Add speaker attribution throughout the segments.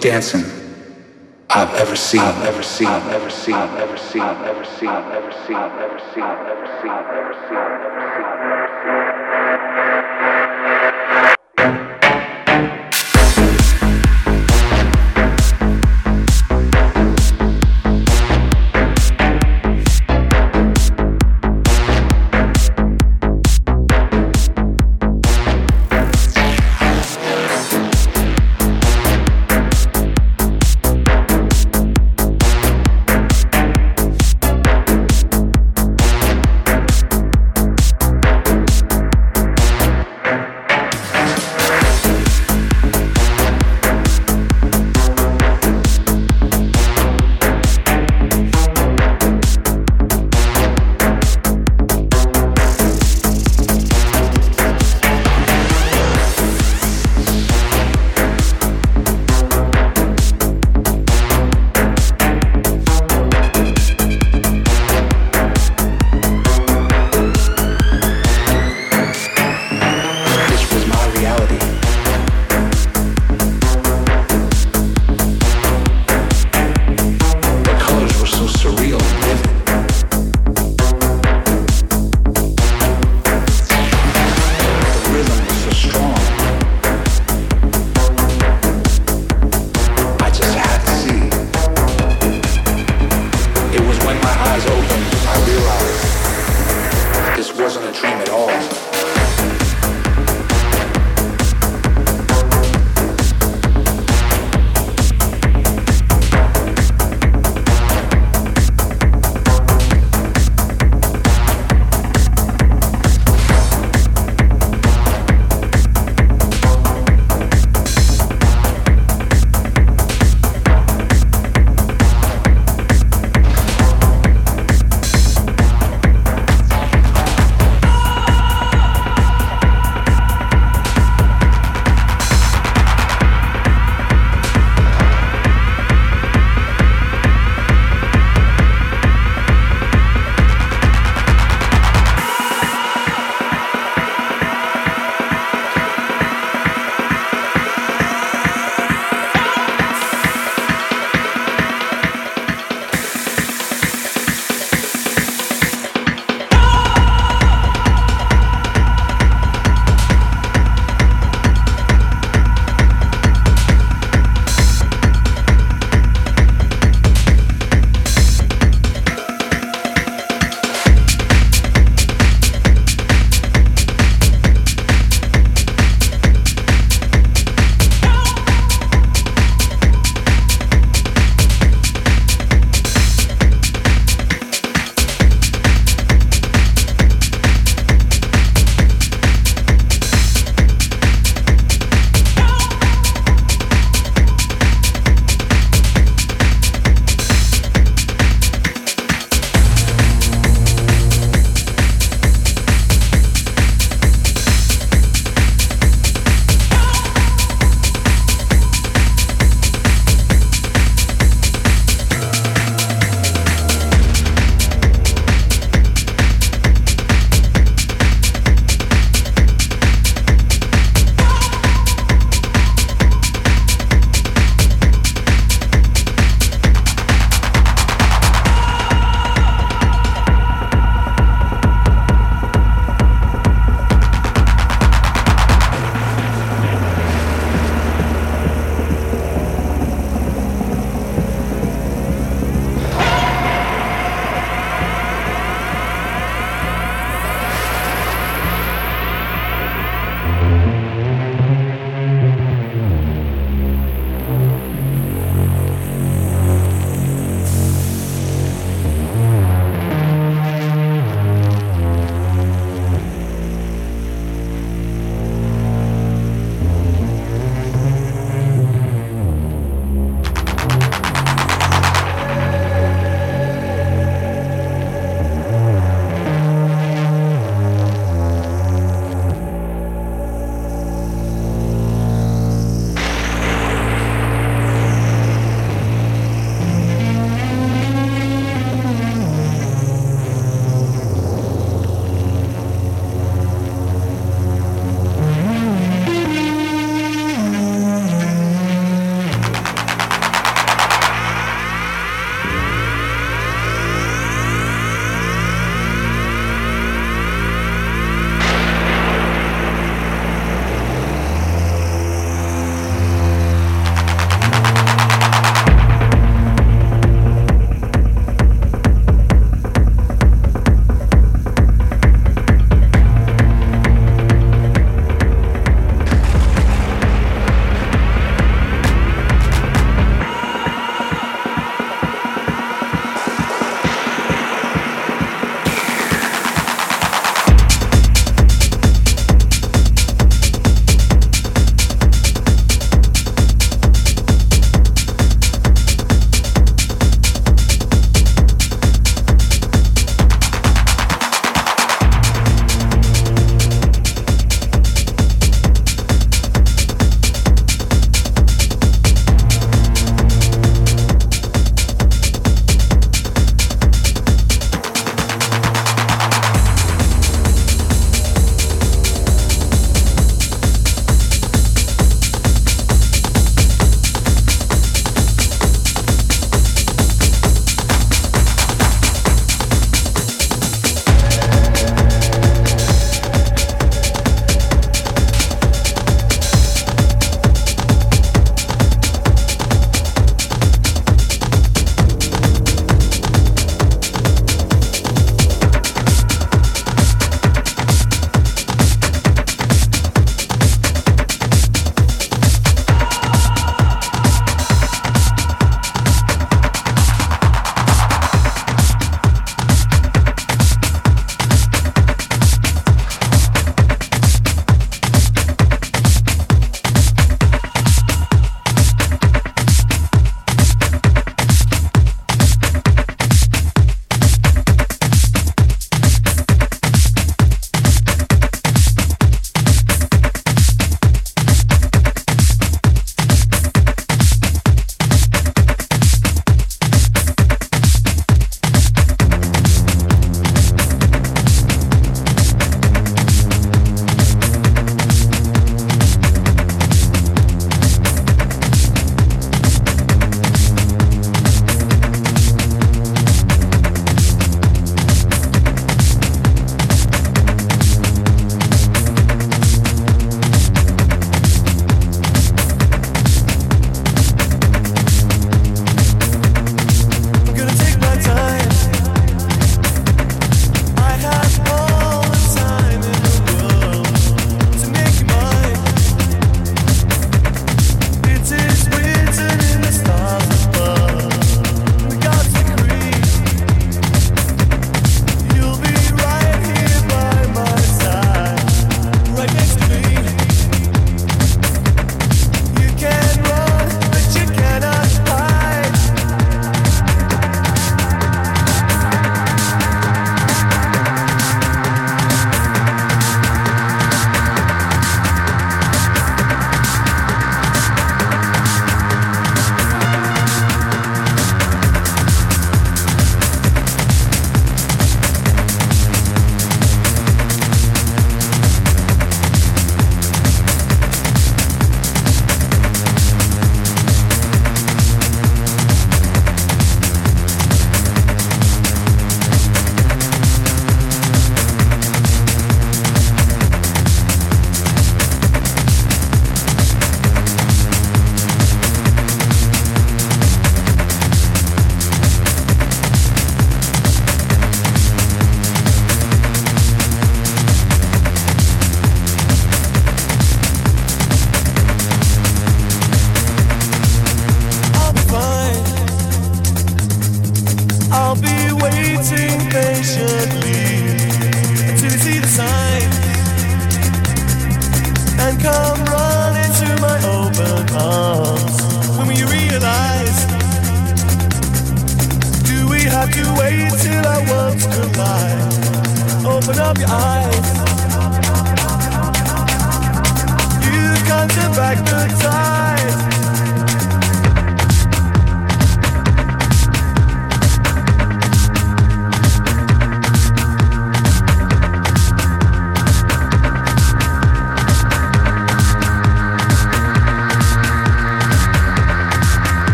Speaker 1: dancing I've ever seen, I've ever seen, I've ever seen, I've ever seen, I've ever seen, I've ever seen, I've ever seen, I've ever seen, I've ever seen,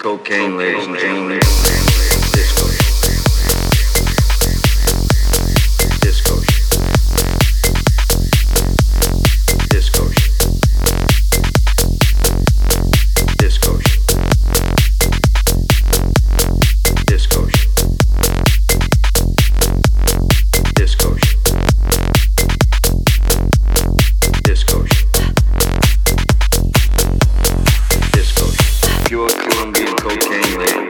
Speaker 2: cocaine, Colombian cocaine, ladies.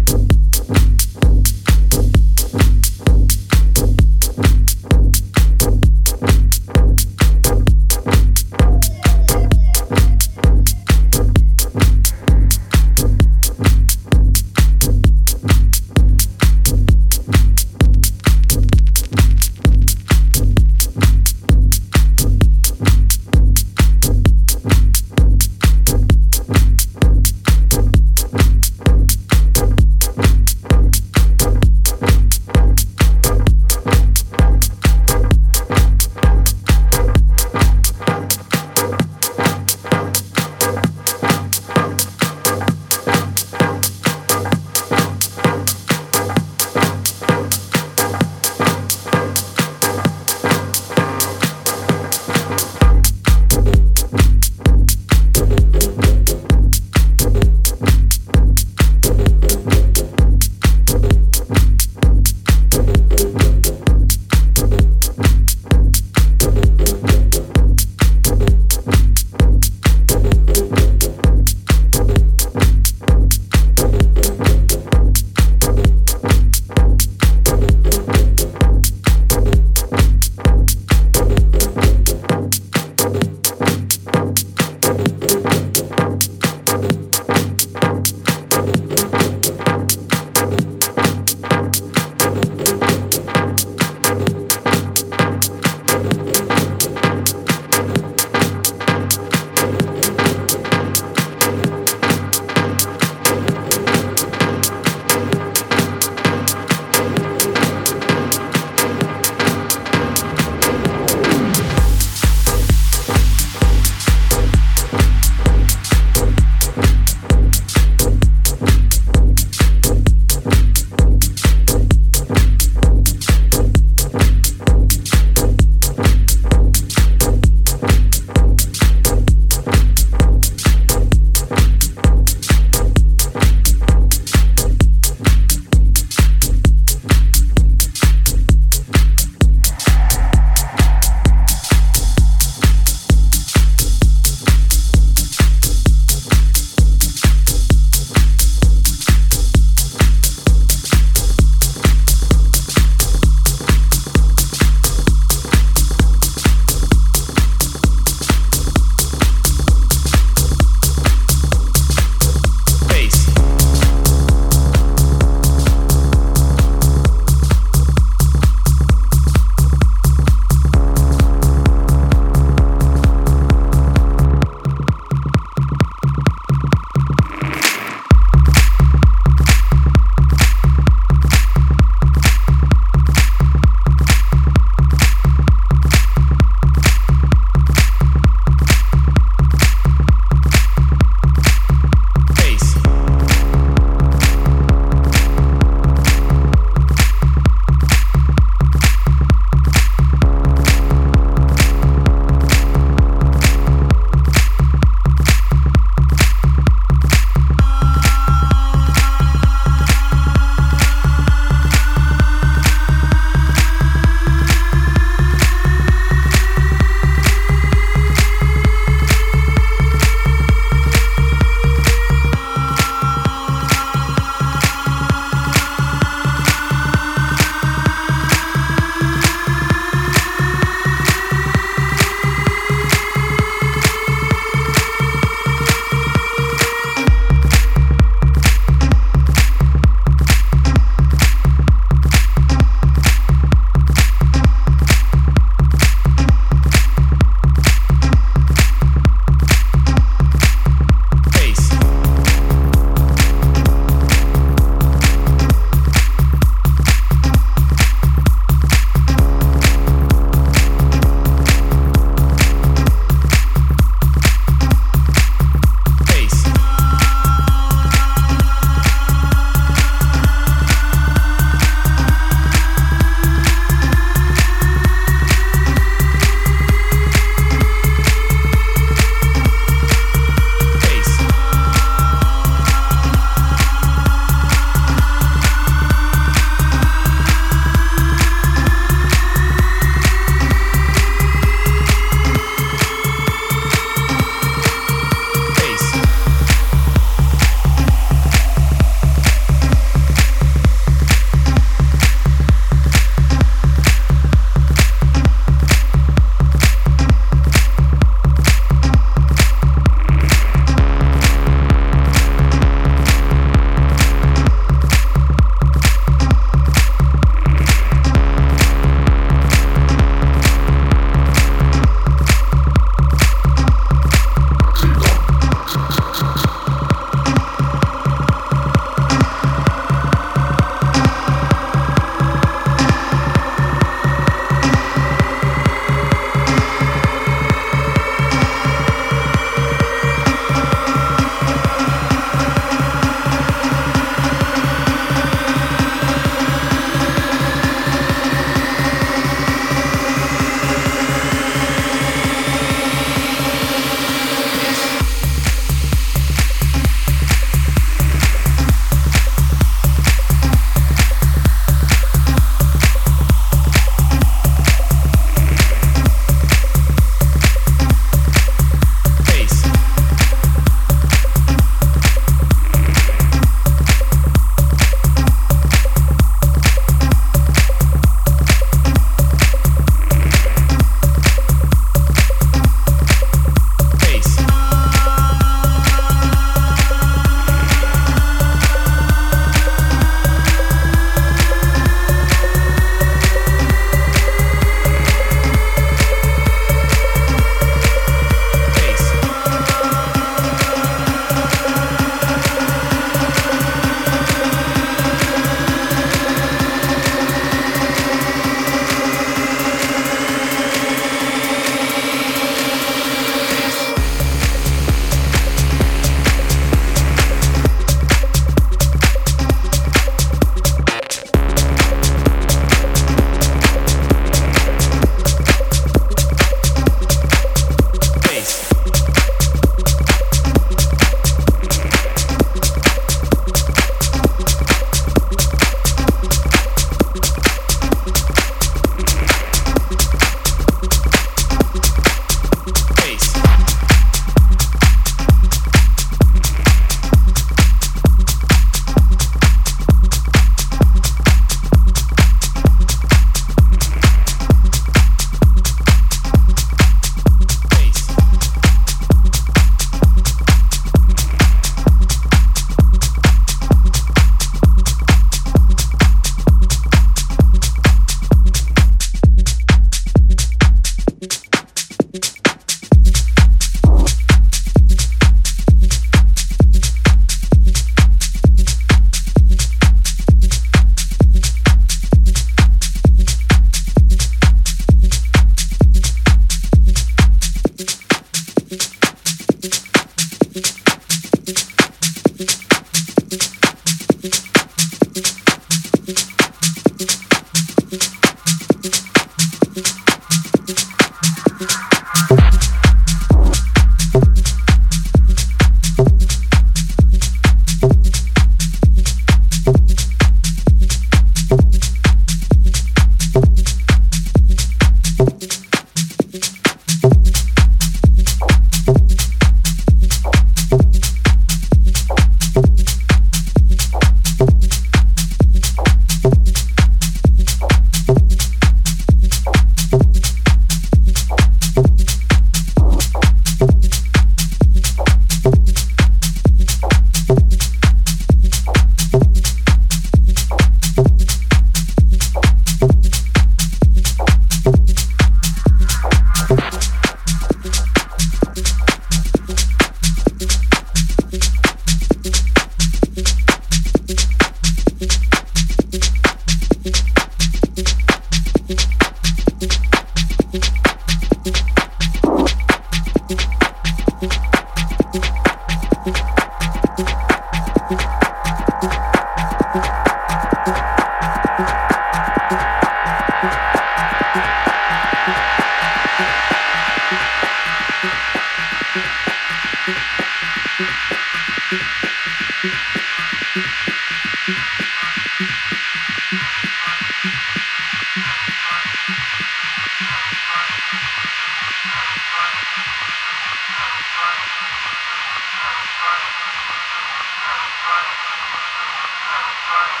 Speaker 3: Thank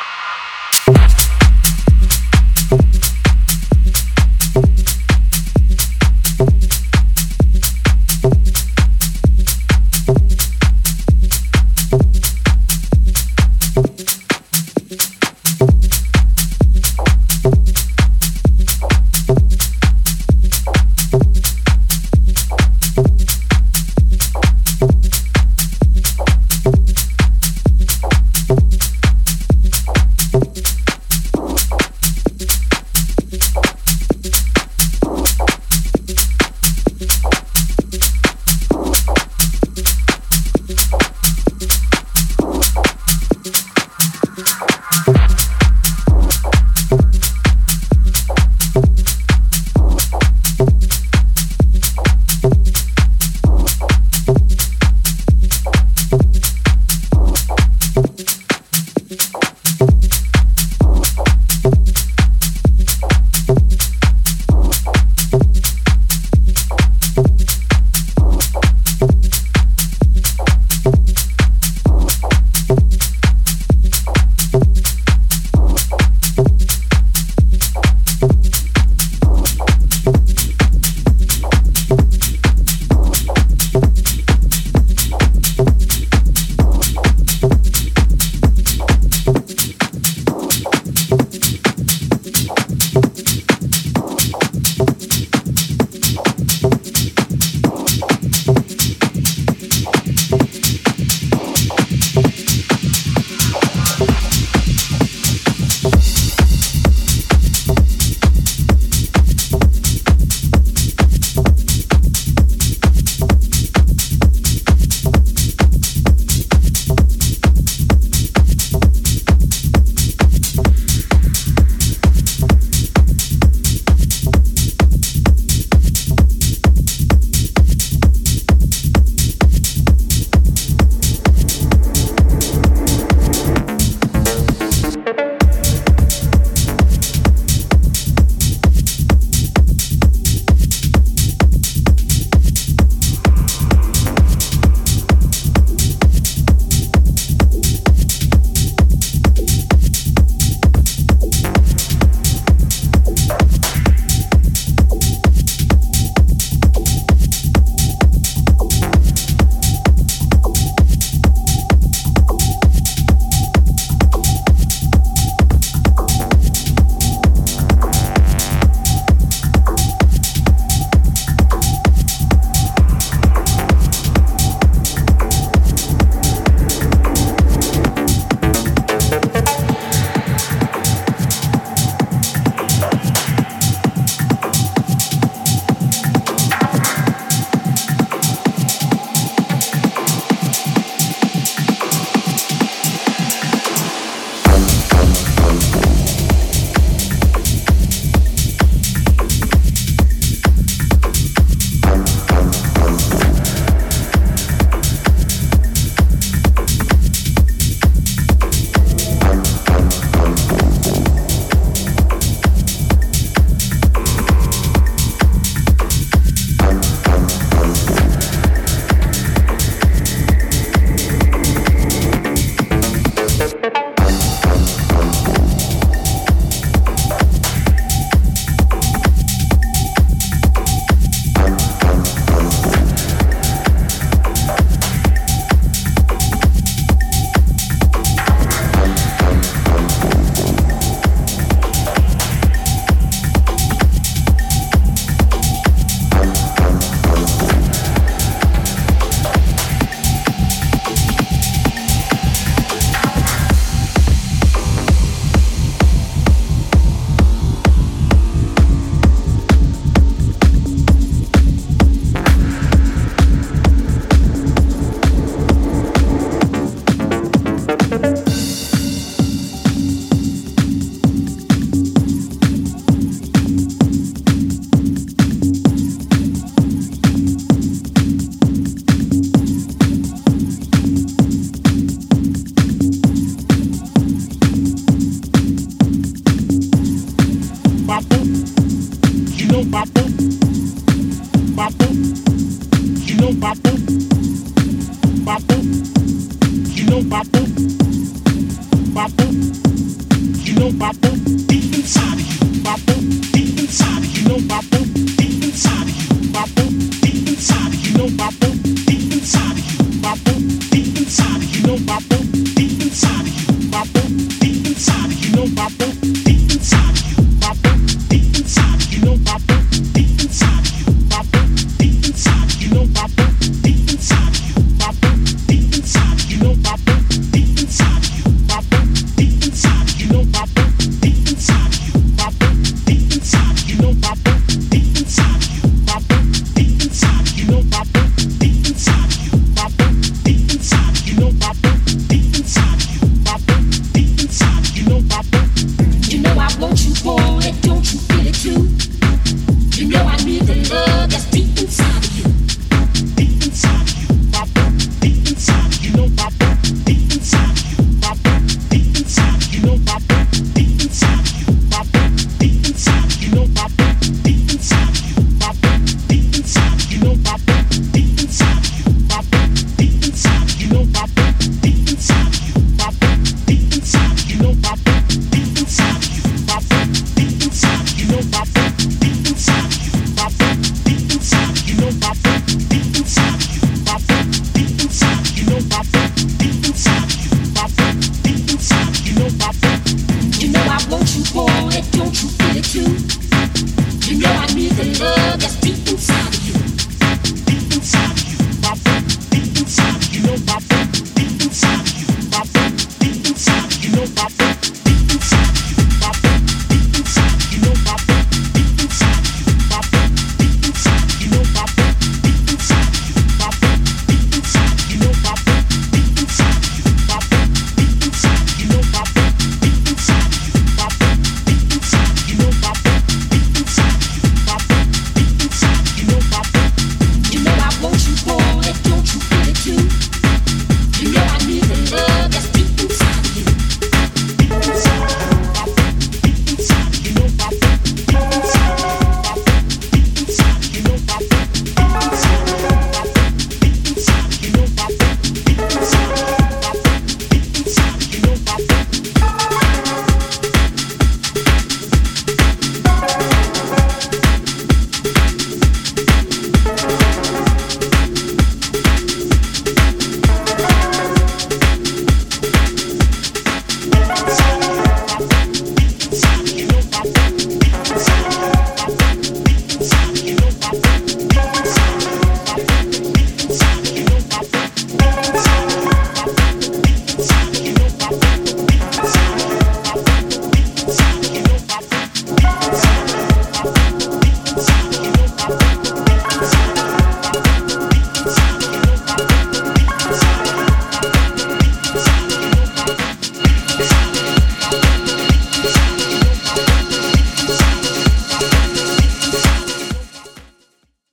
Speaker 3: you.